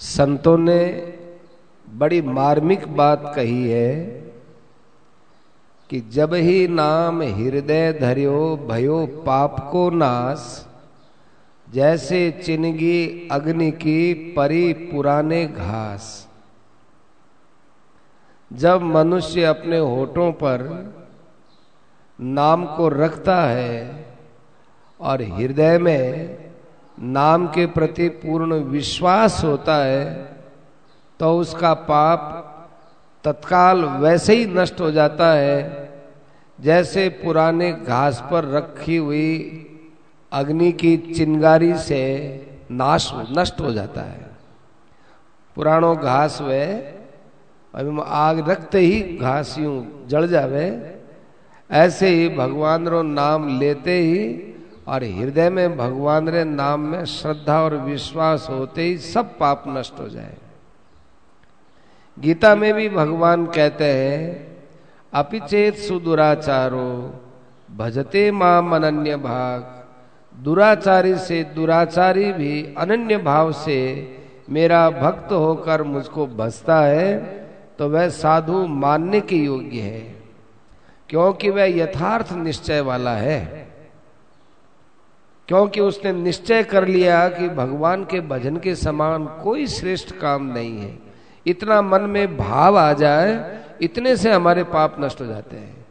संतों ने बड़ी मार्मिक बात कही है कि जब ही नाम हृदय धर्यो भयो पाप को नाश, जैसे चिनगी अग्नि की परी पुराने घास। जब मनुष्य अपने होठों पर नाम को रखता है और हृदय में नाम के प्रति पूर्ण विश्वास होता है तो उसका पाप तत्काल वैसे ही नष्ट हो जाता है, जैसे पुराने घास पर रखी हुई अग्नि की चिंगारी से नाश, नष्ट हो जाता है। पुरानो घास वे अभी आग रखते ही घास यूँ जड़ जावे। ऐसे ही भगवान रो नाम लेते ही और हृदय में भगवान रे नाम में श्रद्धा और विश्वास होते ही सब पाप नष्ट हो जाए। गीता में भी भगवान कहते हैं, अपिचेत सुदुराचारो, भजते माम अनन्य भाग। दुराचारी से दुराचारी भी अनन्य भाव से मेरा भक्त होकर मुझको बसता है। तो वह साधु मानने के योग्य है, क्योंकि वह यथार्थ निश्चय वाला है। क्योंकि उसने निश्चय कर लिया कि भगवान के भजन के समान कोई श्रेष्ठ काम नहीं है। इतना मन में भाव आ जाए, इतने से हमारे पाप नष्ट हो जाते हैं।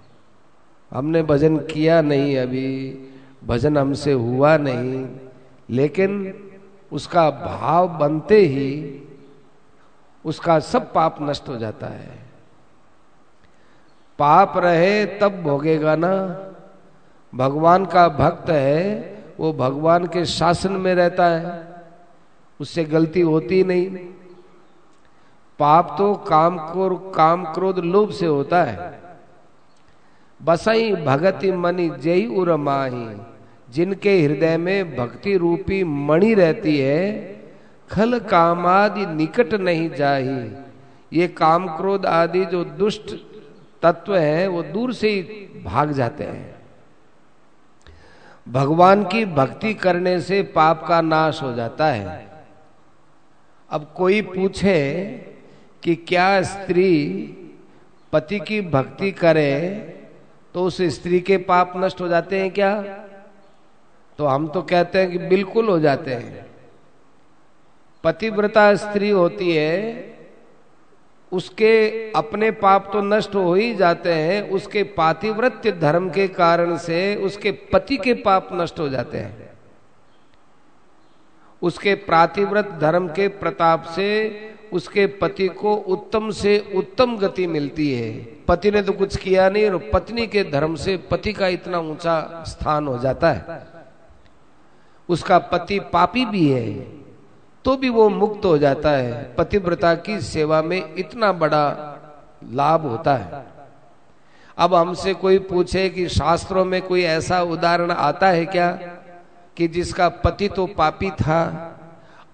हमने भजन किया नहीं अभी, भजन हमसे हुआ नहीं, लेकिन उसका भाव बनते ही उसका सब पाप नष्ट हो जाता है। पाप रहे तब भोगेगा ना। भगवान का भक्त है, वो भगवान के शासन में रहता है। उससे गलती होती नहीं। पाप तो काम को, काम क्रोध लोभ से होता है। बसई भगति मनी जय उर माही। जिनके हृदय में भक्ति रूपी मणि रहती है खल काम आदि निकट नहीं जाही। ये काम क्रोध आदि जो दुष्ट तत्व है, वो दूर से ही भाग जाते हैं। भगवान की भक्ति करने से पाप का नाश हो जाता है। अब कोई पूछे कि क्या स्त्री पति की भक्ति करे तो उस स्त्री के पाप नष्ट हो जाते हैं क्या? तो हम तो कहते हैं कि बिल्कुल हो जाते हैं। पतिव्रता स्त्री होती है, उसके अपने पाप तो नष्ट हो ही जाते हैं, उसके पातिव्रत्य धर्म के कारण से उसके पति के पाप नष्ट हो जाते हैं। उसके प्रातिव्रत धर्म के प्रताप से उसके पति को उत्तम से उत्तम गति मिलती है। पति ने तो कुछ किया नहीं और पत्नी के धर्म से पति का इतना ऊँचा स्थान हो जाता है। उसका पति पापी भी है। तो भी वो मुक्त हो जाता है। पतिव्रता की सेवा में इतना बड़ा लाभ होता है। अब हमसे कोई पूछे कि शास्त्रों में कोई ऐसा उदाहरण आता है क्या कि जिसका पति तो पापी था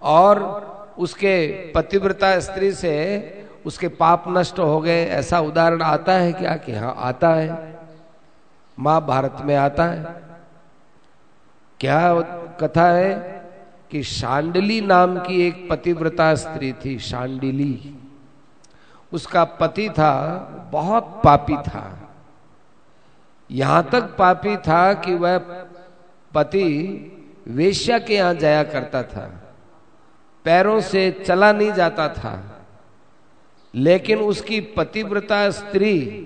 और उसके पतिव्रता स्त्री से उसके पाप नष्ट हो गए? ऐसा उदाहरण आता है क्या कि हाँ आता है। महाभारत में आता है। क्या कथा है? कि शांडली नाम की एक पतिव्रता स्त्री थी, शांडिली। उसका पति था, बहुत पापी था। यहाँ तक पापी था कि वह पति वेश्या के यहाँ जाया करता था। पैरों से चला नहीं जाता था। लेकिन उसकी पतिव्रता स्त्री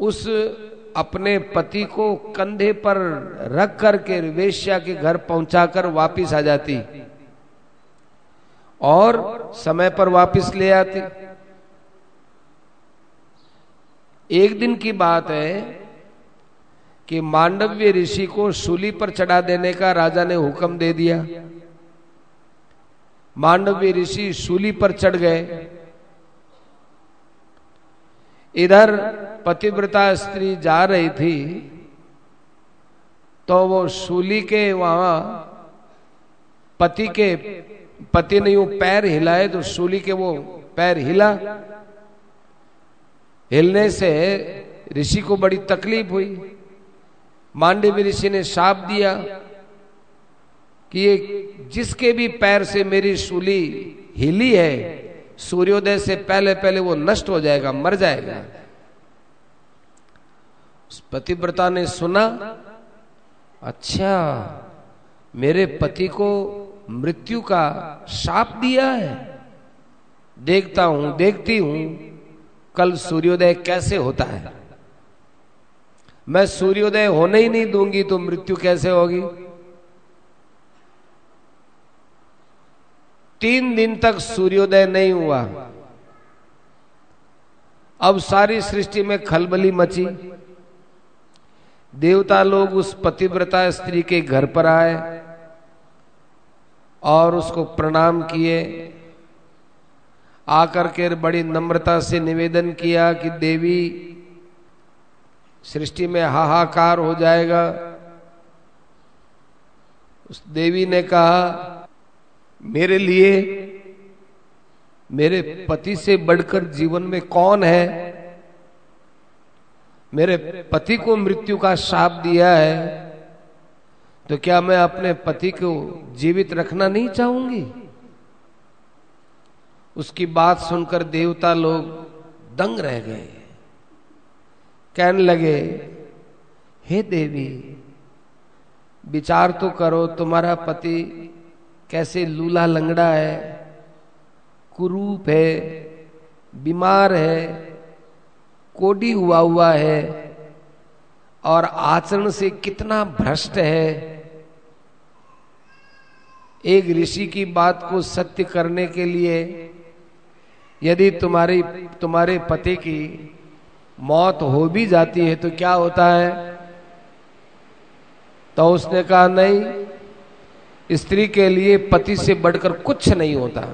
उस अपने पति को कंधे पर रख करके वेश्या के घर पहुंचाकर वापिस आ जाती और समय पर वापिस ले आती। एक दिन की बात है कि मांडव्य ऋषि को सूली पर चढ़ा देने का राजा ने हुक्म दे दिया। मांडव्य ऋषि सूली पर चढ़ गए। इधर पतिव्रता स्त्री जा रही थी तो वो सूली के वहाँ पति के पति ने यूँ पैर हिलाए तो सूली के वो पैर हिला। हिलने से ऋषि को बड़ी तकलीफ़ हुई। मांडवी ऋषि ने साप दिया कि ये जिसके भी पैर से मेरी सूली हिली है सूर्योदय से पहले पहले वो नष्ट हो जाएगा, मर जाएगा। उस पतिव्रता ने सुना अच्छा मेरे पति को मृत्यु का शाप दिया है। देखता हूँ, देखती हूँ, कल सूर्योदय कैसे होता है। मैं सूर्योदय होने ही नहीं दूँगी तो मृत्यु कैसे होगी? तीन दिन तक सूर्योदय नहीं हुआ। अब सारी सृष्टि में खलबली मची। देवता लोग उस पतिव्रता स्त्री के घर पर आए और उसको प्रणाम किए। आकर के बड़ी नम्रता से निवेदन किया कि देवी, सृष्टि में हाहाकार हो जाएगा। उस देवी ने कहा मेरे लिए, मेरे पति से बढ़कर जीवन में कौन है? मेरे पति को मृत्यु का शाप दिया है तो क्या मैं अपने पति को जीवित रखना नहीं चाहूँगी? उसकी बात सुनकर देवता लोग दंग रह गए। कहने लगे, हे देवी, विचार तो करो, तुम्हारा पति कैसे लूला लंगड़ा है, कुरूप है, बीमार है, कोडी हुआ हुआ है, और आचरण से कितना भ्रष्ट है। एक ऋषि की बात को सत्य करने के लिए, यदि तुम्हारी, तुम्हारे पति की मौत हो भी जाती है तो क्या होता है? तो उसने कहा, नहीं स्त्री के लिए पति से बढ़कर कुछ नहीं होता।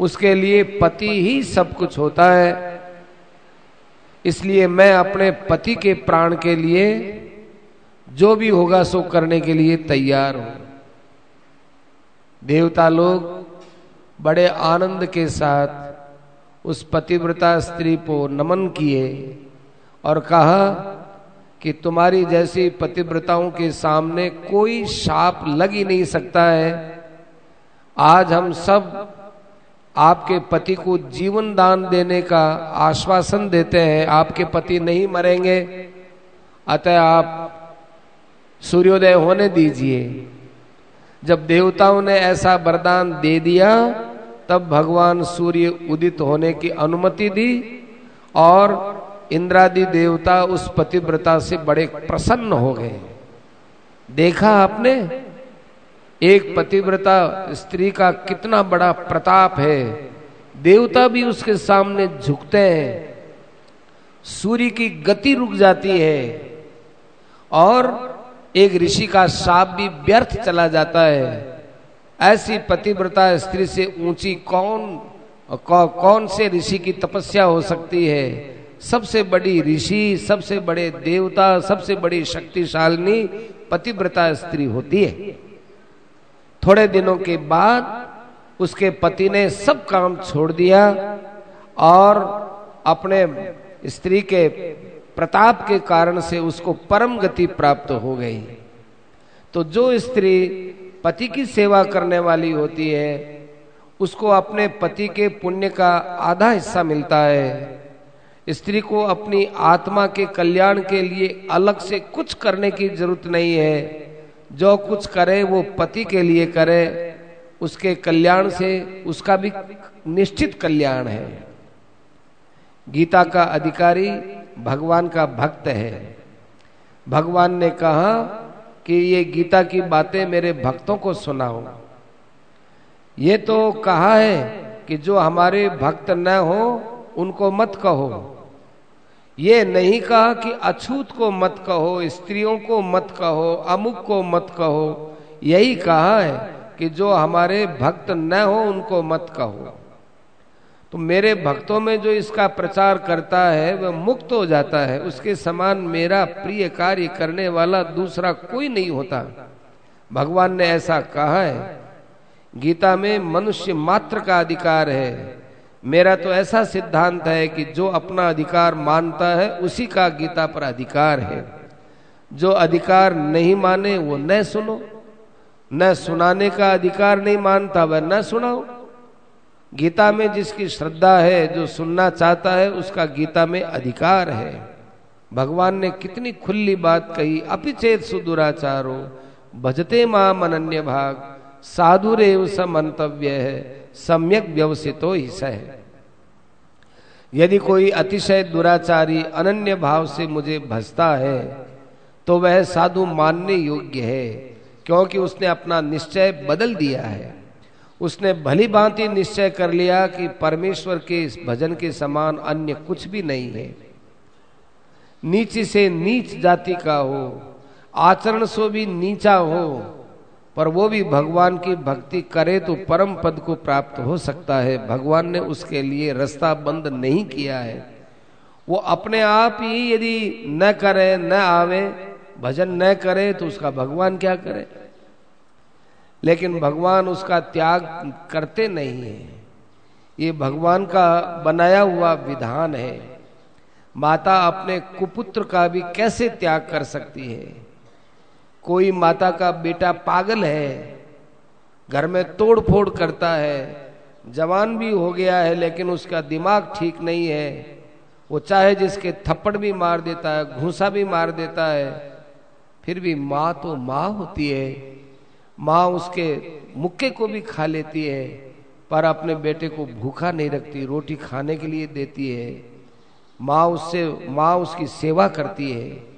उसके लिए पति ही सब कुछ होता है। इसलिए मैं अपने पति के प्राण के लिए जो भी होगा सो करने के लिए तैयार हूँ। देवता लोग बड़े आनंद के साथ उस पतिव्रता स्त्री को नमन किए और कहा कि तुम्हारी जैसी पतिव्रताओं के सामने कोई शाप लग ही नहीं सकता है। आज हम सब आपके पति को जीवन दान देने का आश्वासन देते हैं। आपके पति नहीं मरेंगे। अतः आप सूर्योदय होने दीजिए। जब देवताओं ने ऐसा वरदान दे दिया, तब भगवान सूर्य उदित होने की अनुमति दी और इंद्रादि देवता उस पतिव्रता से बड़े प्रसन्न हो गए। देखा आपने? एक पतिव्रता स्त्री का कितना बड़ा प्रताप है। देवता भी उसके सामने झुकते हैं। सूर्य की गति रुक जाती है। और एक ऋषि का साप भी व्यर्थ चला जाता है। ऐसी पतिव्रता स्त्री से ऊँची कौन कौ, कौन से ऋषि की तपस्या हो सकती है? सबसे बड़ी ऋषि, सबसे बड़े देवता, सबसे बड़ी शक्तिशालिनी, पतिव्रता स्त्री होती है। थोड़े दिनों के बाद उसके पति ने सब काम छोड़ दिया और अपने स्त्री के प्रताप के कारण से उसको परम गति प्राप्त हो गई। तो जो स्त्री पति की सेवा करने वाली होती है, उसको अपने पति के पुण्य का आधा हिस्सा मिलता है। स्त्री को अपनी आत्मा के कल्याण के लिए अलग से कुछ करने की ज़रूरत नहीं है। जो कुछ करे, वो पति के लिए करे। उसके कल्याण से उसका भी निश्चित कल्याण है। गीता का अधिकारी भगवान का भक्त है। भगवान ने कहा कि ये गीता की बातें मेरे भक्तों को सुनाओ। ये तो कहा है कि जो हमारे भक्त न हो, उनको मत कहो। ये नहीं कहा कि अछूत को मत कहो, स्त्रियों को मत कहो, अमुक को मत कहो। यही कहा है कि जो हमारे भक्त न हो, उनको मत कहो। तो मेरे भक्तों में जो इसका प्रचार करता है, वह मुक्त हो जाता है। उसके समान मेरा प्रिय कार्य करने वाला दूसरा कोई नहीं होता। भगवान ने ऐसा कहा है। गीता में मनुष्य मात्र का अधिकार है। मेरा तो ऐसा सिद्धांत है कि जो अपना अधिकार मानता है, उसी का गीता पर अधिकार है। जो अधिकार नहीं माने, वो न सुनो। न सुनाने का अधिकार नहीं मानता, वह न सुनाओ। गीता में जिसकी श्रद्धा है, जो सुनना चाहता है, उसका गीता में अधिकार है। भगवान ने कितनी खुली बात कही, अपिचेत सुदुराचारो, भजते माम अनन्य भाग साधुरेव मंतव्य है। सम्यक व्यवसितो ही है। यदि कोई अतिशय दुराचारी, अनन्य भाव से मुझे भजता है तो वह साधु मानने योग्य है, क्योंकि उसने अपना निश्चय बदल दिया है। उसने भली भांति निश्चय कर लिया कि परमेश्वर के इस भजन के समान अन्य कुछ भी नहीं है। नीच से नीच जाति का हो, आचरण सो भी नीचा हो पर वो भी भगवान की भक्ति करे तो परम पद को प्राप्त हो सकता है। भगवान ने उसके लिए रास्ता बंद नहीं किया है। वो अपने आप ही यदि न करे, न आवे, भजन न करे तो उसका भगवान क्या करे? लेकिन भगवान उसका त्याग करते नहीं है। ये भगवान का बनाया हुआ विधान है। माता अपने कुपुत्र का भी कैसे त्याग कर सकती है? कोई माता का बेटा पागल है, घर में तोड़ फोड़ करता है, जवान भी हो गया है, लेकिन उसका दिमाग ठीक नहीं है। वो चाहे जिसके थप्पड़ भी मार देता है, घूसा भी मार देता है, फिर भी माँ तो माँ होती है। माँ उसके मुक्के को भी खा लेती है, पर अपने बेटे को भूखा नहीं रखती, रोटी खाने के लिए देती है। माँ उससे, माँ उसकी सेवा करती है।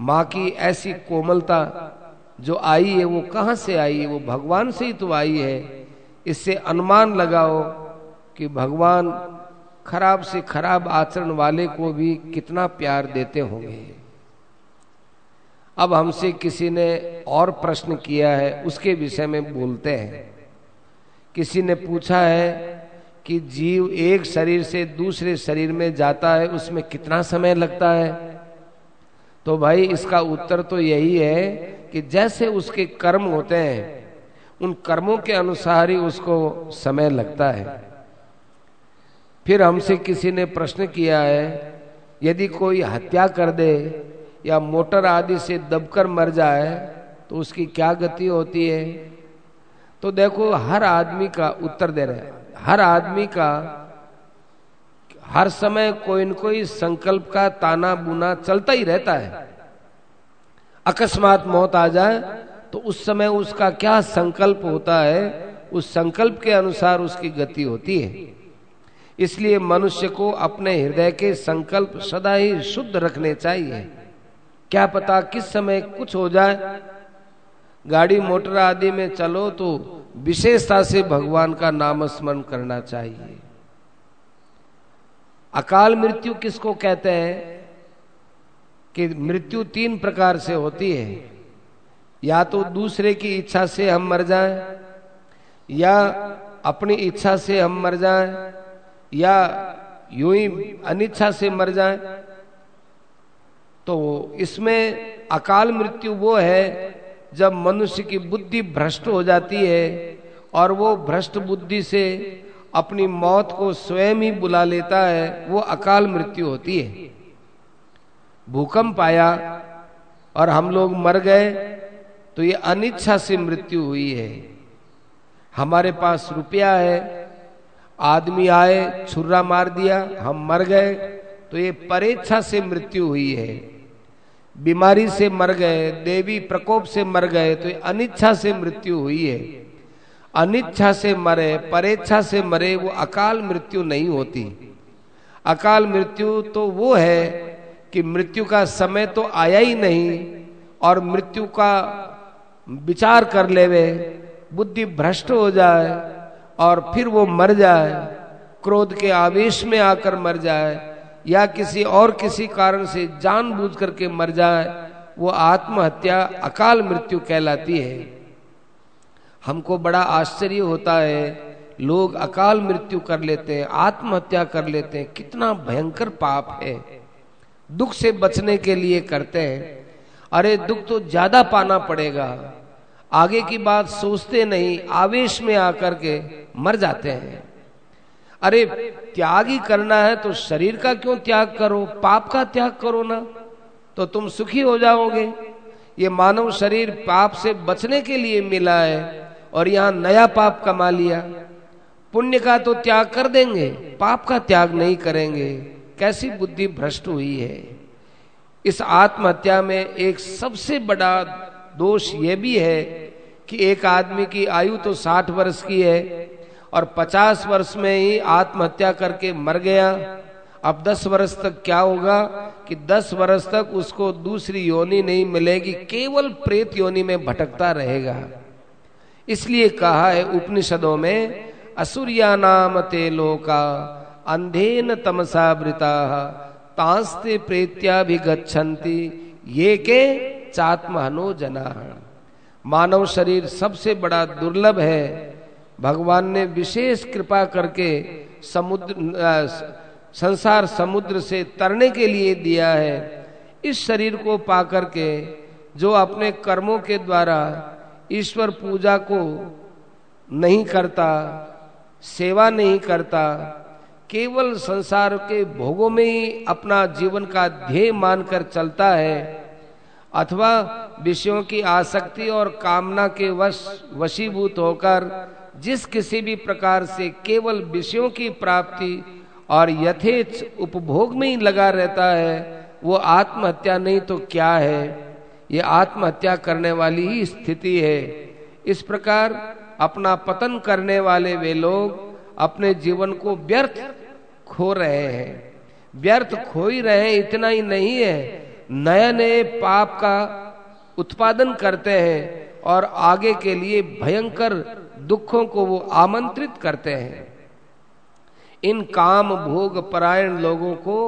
माँ की ऐसी कोमलता जो आई है, वो कहाँ से आई है? वो भगवान से ही तो आई है। इससे अनुमान लगाओ कि भगवान खराब से खराब आचरण वाले को भी कितना प्यार देते होंगे। अब हमसे किसी ने और प्रश्न किया है, उसके विषय में बोलते हैं। किसी ने पूछा है कि जीव एक शरीर से दूसरे शरीर में जाता है, उसमें कितना समय लगता है? तो भाई, इसका उत्तर तो यही है कि जैसे उसके कर्म होते हैं, उन कर्मों के अनुसार ही उसको समय लगता है। फिर हमसे किसी ने प्रश्न किया है, यदि कोई हत्या कर दे या मोटर आदि से दबकर मर जाए तो उसकी क्या गति होती है? तो देखो, हर आदमी का उत्तर दे रहे हर आदमी का हर समय कोई न कोई संकल्प का ताना बुना चलता ही रहता है। अकस्मात मौत आ जाए तो उस समय उसका क्या संकल्प होता है, उस संकल्प के अनुसार उसकी गति होती है। इसलिए मनुष्य को अपने हृदय के संकल्प सदा ही शुद्ध रखने चाहिए। क्या पता किस समय कुछ हो जाए। गाड़ी, मोटर आदि में चलो तो विशेषता से भगवान का नाम स्मरण करना चाहिए। अकाल मृत्यु किसको कहते हैं? कि मृत्यु तीन प्रकार से होती है। या तो दूसरे की इच्छा से हम मर जाएँ, या अपनी इच्छा से हम मर जाएँ, या यूँ ही अनिच्छा से मर जाएँ। तो इसमें अकाल मृत्यु वो है, जब मनुष्य की बुद्धि भ्रष्ट हो जाती है, और वो भ्रष्ट बुद्धि से अपनी मौत को स्वयं ही बुला लेता है, वो अकाल मृत्यु होती है। भूकंप आया और हम लोग मर गए तो ये अनिच्छा से मृत्यु हुई है। हमारे पास रुपया है, आदमी आए, छुर्रा मार दिया, हम मर गए तो ये परेच्छा से मृत्यु हुई है। बीमारी से मर गए, देवी प्रकोप से मर गए तो ये अनिच्छा से मृत्यु हुई है। अनिच्छा से मरे, परेच्छा से मरे, वो अकाल मृत्यु नहीं होती। अकाल मृत्यु तो वो है कि मृत्यु का समय तो आया ही नहीं और मृत्यु का विचार कर लेवे, बुद्धि भ्रष्ट हो जाए और फिर वो मर जाए, क्रोध के आवेश में आकर मर जाए या किसी और किसी कारण से जानबूझ करके मर जाए, वो आत्महत्या अकाल मृत्यु कहलाती है। हमको बड़ा आश्चर्य होता है। लोग अकाल मृत्यु कर लेते हैं, आत्महत्या कर लेते हैं। कितना भयंकर पाप है। दुख से बचने के लिए करते हैं। अरे, दुख तो ज़्यादा पाना पड़ेगा। आगे की बात सोचते नहीं, आवेश में आकर के मर जाते हैं। अरे, त्याग ही करना है तो शरीर का क्यों त्याग करो? पाप का त्याग करो ना तो तुम सुखी हो जाओगे। ये मानव शरीर पाप से बचने के लिए मिला है। और यहाँ नया पाप कमा लिया। पुण्य का तो त्याग कर देंगे, पाप का त्याग नहीं करेंगे। कैसी बुद्धि भ्रष्ट हुई है। इस आत्महत्या में एक सबसे बड़ा दोष यह भी है कि एक आदमी की आयु तो साठ वर्ष की है और पचास वर्ष में ही आत्महत्या करके मर गया। अब दस वर्ष तक क्या होगा कि दस वर्ष तक उसको दूसरी योनि नहीं मिलेगी, केवल प्रेत योनि में भटकता रहेगा। इसलिए कहा है उपनिषदों में, असुरिया नाम ते लोका, अंधेन तमसा वृता, तांस्ते प्रेत्याभिगछन्ति ये के चात्महनो जना। मानव शरीर सबसे बड़ा दुर्लभ है। भगवान ने विशेष कृपा करके समुद्र संसार समुद्र से तरने के लिए दिया है। इस शरीर को पा करके जो अपने कर्मों के द्वारा ईश्वर पूजा को नहीं करता, सेवा नहीं करता, केवल संसार के भोगों में ही अपना जीवन का ध्येय मानकर चलता है, अथवा विषयों की आसक्ति और कामना के वश, वशीभूत होकर जिस किसी भी प्रकार से केवल विषयों की प्राप्ति और यथेच उपभोग में ही लगा रहता है, वो आत्महत्या नहीं तो क्या है? ये आत्महत्या करने वाली ही स्थिति है। इस प्रकार अपना पतन करने वाले वे लोग अपने जीवन को व्यर्थ खो रहे हैं। व्यर्थ खो ही रहे इतना ही नहीं है। नए नए पाप का उत्पादन करते हैं और आगे के लिए भयंकर दुखों को वो आमंत्रित करते हैं। इन काम भोग परायण लोगों को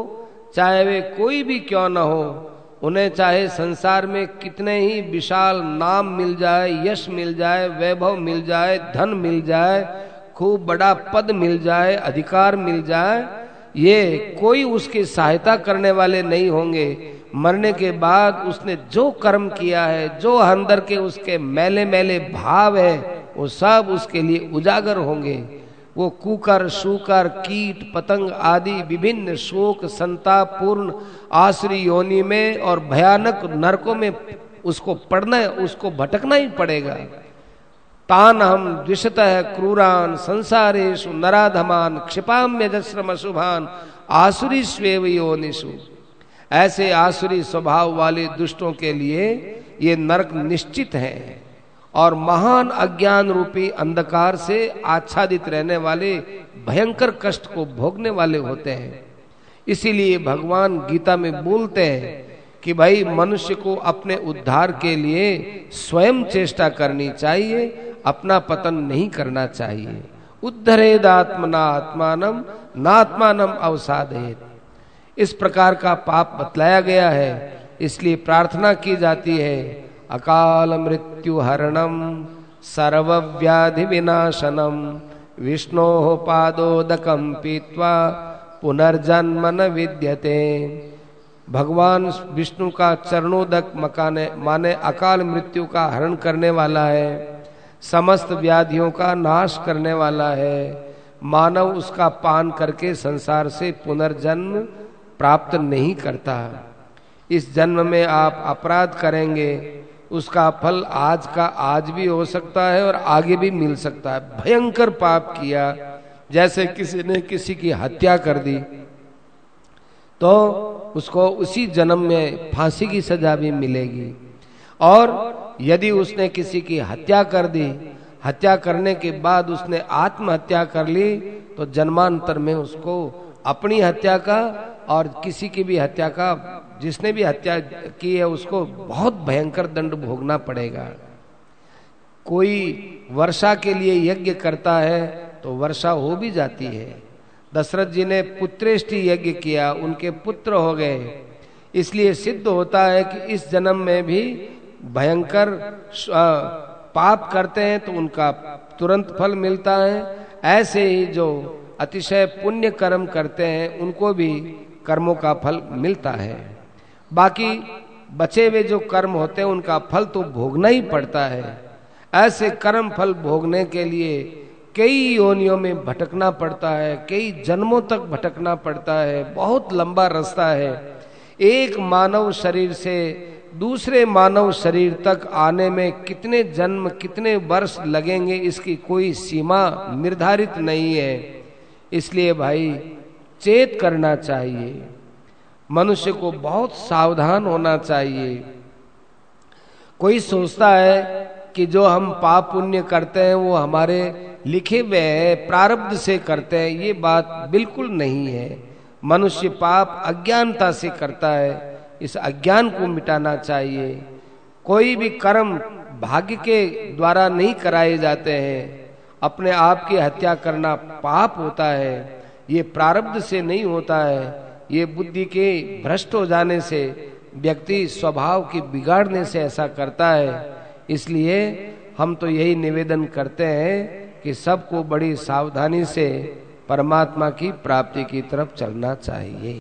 चाहे वे कोई भी क्यों न हो उन्हें चाहे संसार में कितने ही विशाल नाम मिल जाए, यश मिल जाए, वैभव मिल जाए, धन मिल जाए, खूब बड़ा पद मिल जाए, अधिकार मिल जाए, ये कोई उसकी सहायता करने वाले नहीं होंगे। मरने के बाद उसने जो कर्म किया है, जो अंदर के उसके मैले मैले भाव है, वो सब उसके लिए उजागर होंगे। वो कुकर शुकर कीट, पतंग आदि विभिन्न शोक संताप पूर्ण आश्री योनि में और भयानक नरकों में उसको पढ़ना उसको भटकना ही पड़ेगा। तान हम द्विशत क्रूरान संसारेशु नराधमान क्षिपाम्यजश्रम शुभान आसुरी स्वेव योनिषु। ऐसे आसुरी स्वभाव वाले दुष्टों के लिए ये नरक निश्चित है। और महान अज्ञान रूपी अंधकार से आच्छादित रहने वाले भयंकर कष्ट को भोगने वाले होते हैं। इसीलिए भगवान गीता में बोलते हैं कि भाई, मनुष्य को अपने उद्धार के लिए स्वयं चेष्टा करनी चाहिए, अपना पतन नहीं करना चाहिए। उद्धरेदात्मना आत्मानम नात्मानम अवसादेत इस प्रकार का पाप बतलाया गया है, इसलिए प्रार्थना की जाती है अकाल मृत्यु हरणम सर्वव्याधि विनाशनम विष्णो पादोदकम पीत्वा पुनर्जन्म न विद्यते। भगवान विष्णु का चरणोदक मकाने, माने अकाल मृत्यु का हरण करने वाला है। समस्त व्याधियों का नाश करने वाला है। मानव उसका पान करके संसार से पुनर्जन्म प्राप्त नहीं करता। इस जन्म में आप अपराध करेंगे। उसका फल आज का आज भी हो सकता है और आगे भी मिल सकता है। भयंकर पाप किया, जैसे किसी ने किसी की हत्या कर दी तो उसको उसी जन्म में फांसी की सजा भी मिलेगी। और यदि उसने किसी की हत्या कर दी, हत्या करने के बाद उसने आत्महत्या कर ली तो जन्मांतर में उसको अपनी हत्या का और किसी की भी हत्या का जिसने भी हत्या की है, उसको बहुत भयंकर दंड भोगना पड़ेगा। कोई वर्षा के लिए यज्ञ करता है तो वर्षा हो भी जाती है। दशरथ जी ने पुत्रेष्टि यज्ञ किया, उनके पुत्र हो गए। इसलिए सिद्ध होता है कि इस जन्म में भी भयंकर पाप करते हैं तो उनका तुरंत फल मिलता है। ऐसे ही जो अतिशय पुण्य कर्म करते हैं, उनको भी कर्मों का फल मिलता है। बाकी बचे हुए जो कर्म होते हैं, उनका फल तो भोगना ही पड़ता है। ऐसे कर्म फल भोगने के लिए कई योनियों में भटकना पड़ता है, कई जन्मों तक भटकना पड़ता है। बहुत लंबा रास्ता है। एक मानव शरीर से दूसरे मानव शरीर तक आने में कितने जन्म, कितने वर्ष लगेंगे, इसकी कोई सीमा निर्धारित नहीं है। इसलिए भाई, चेत करना चाहिए। मनुष्य को बहुत सावधान होना चाहिए। कोई सोचता है कि जो हम पाप पुण्य करते हैं, वो हमारे लिखे हुए हैं, प्रारब्ध से करते हैं, ये बात बिल्कुल नहीं है। मनुष्य पाप अज्ञानता से करता है, इस अज्ञान को मिटाना चाहिए। कोई भी कर्म भाग्य के द्वारा नहीं कराए जाते हैं। अपने आप की हत्या करना पाप होता है, ये प्रारब्ध से नहीं होता है। ये बुद्धि के भ्रष्ट हो जाने से, व्यक्ति स्वभाव की बिगाड़ने से ऐसा करता है। इसलिए हम तो यही निवेदन करते हैं कि सबको बड़ी सावधानी से परमात्मा की प्राप्ति की तरफ़ चलना चाहिए।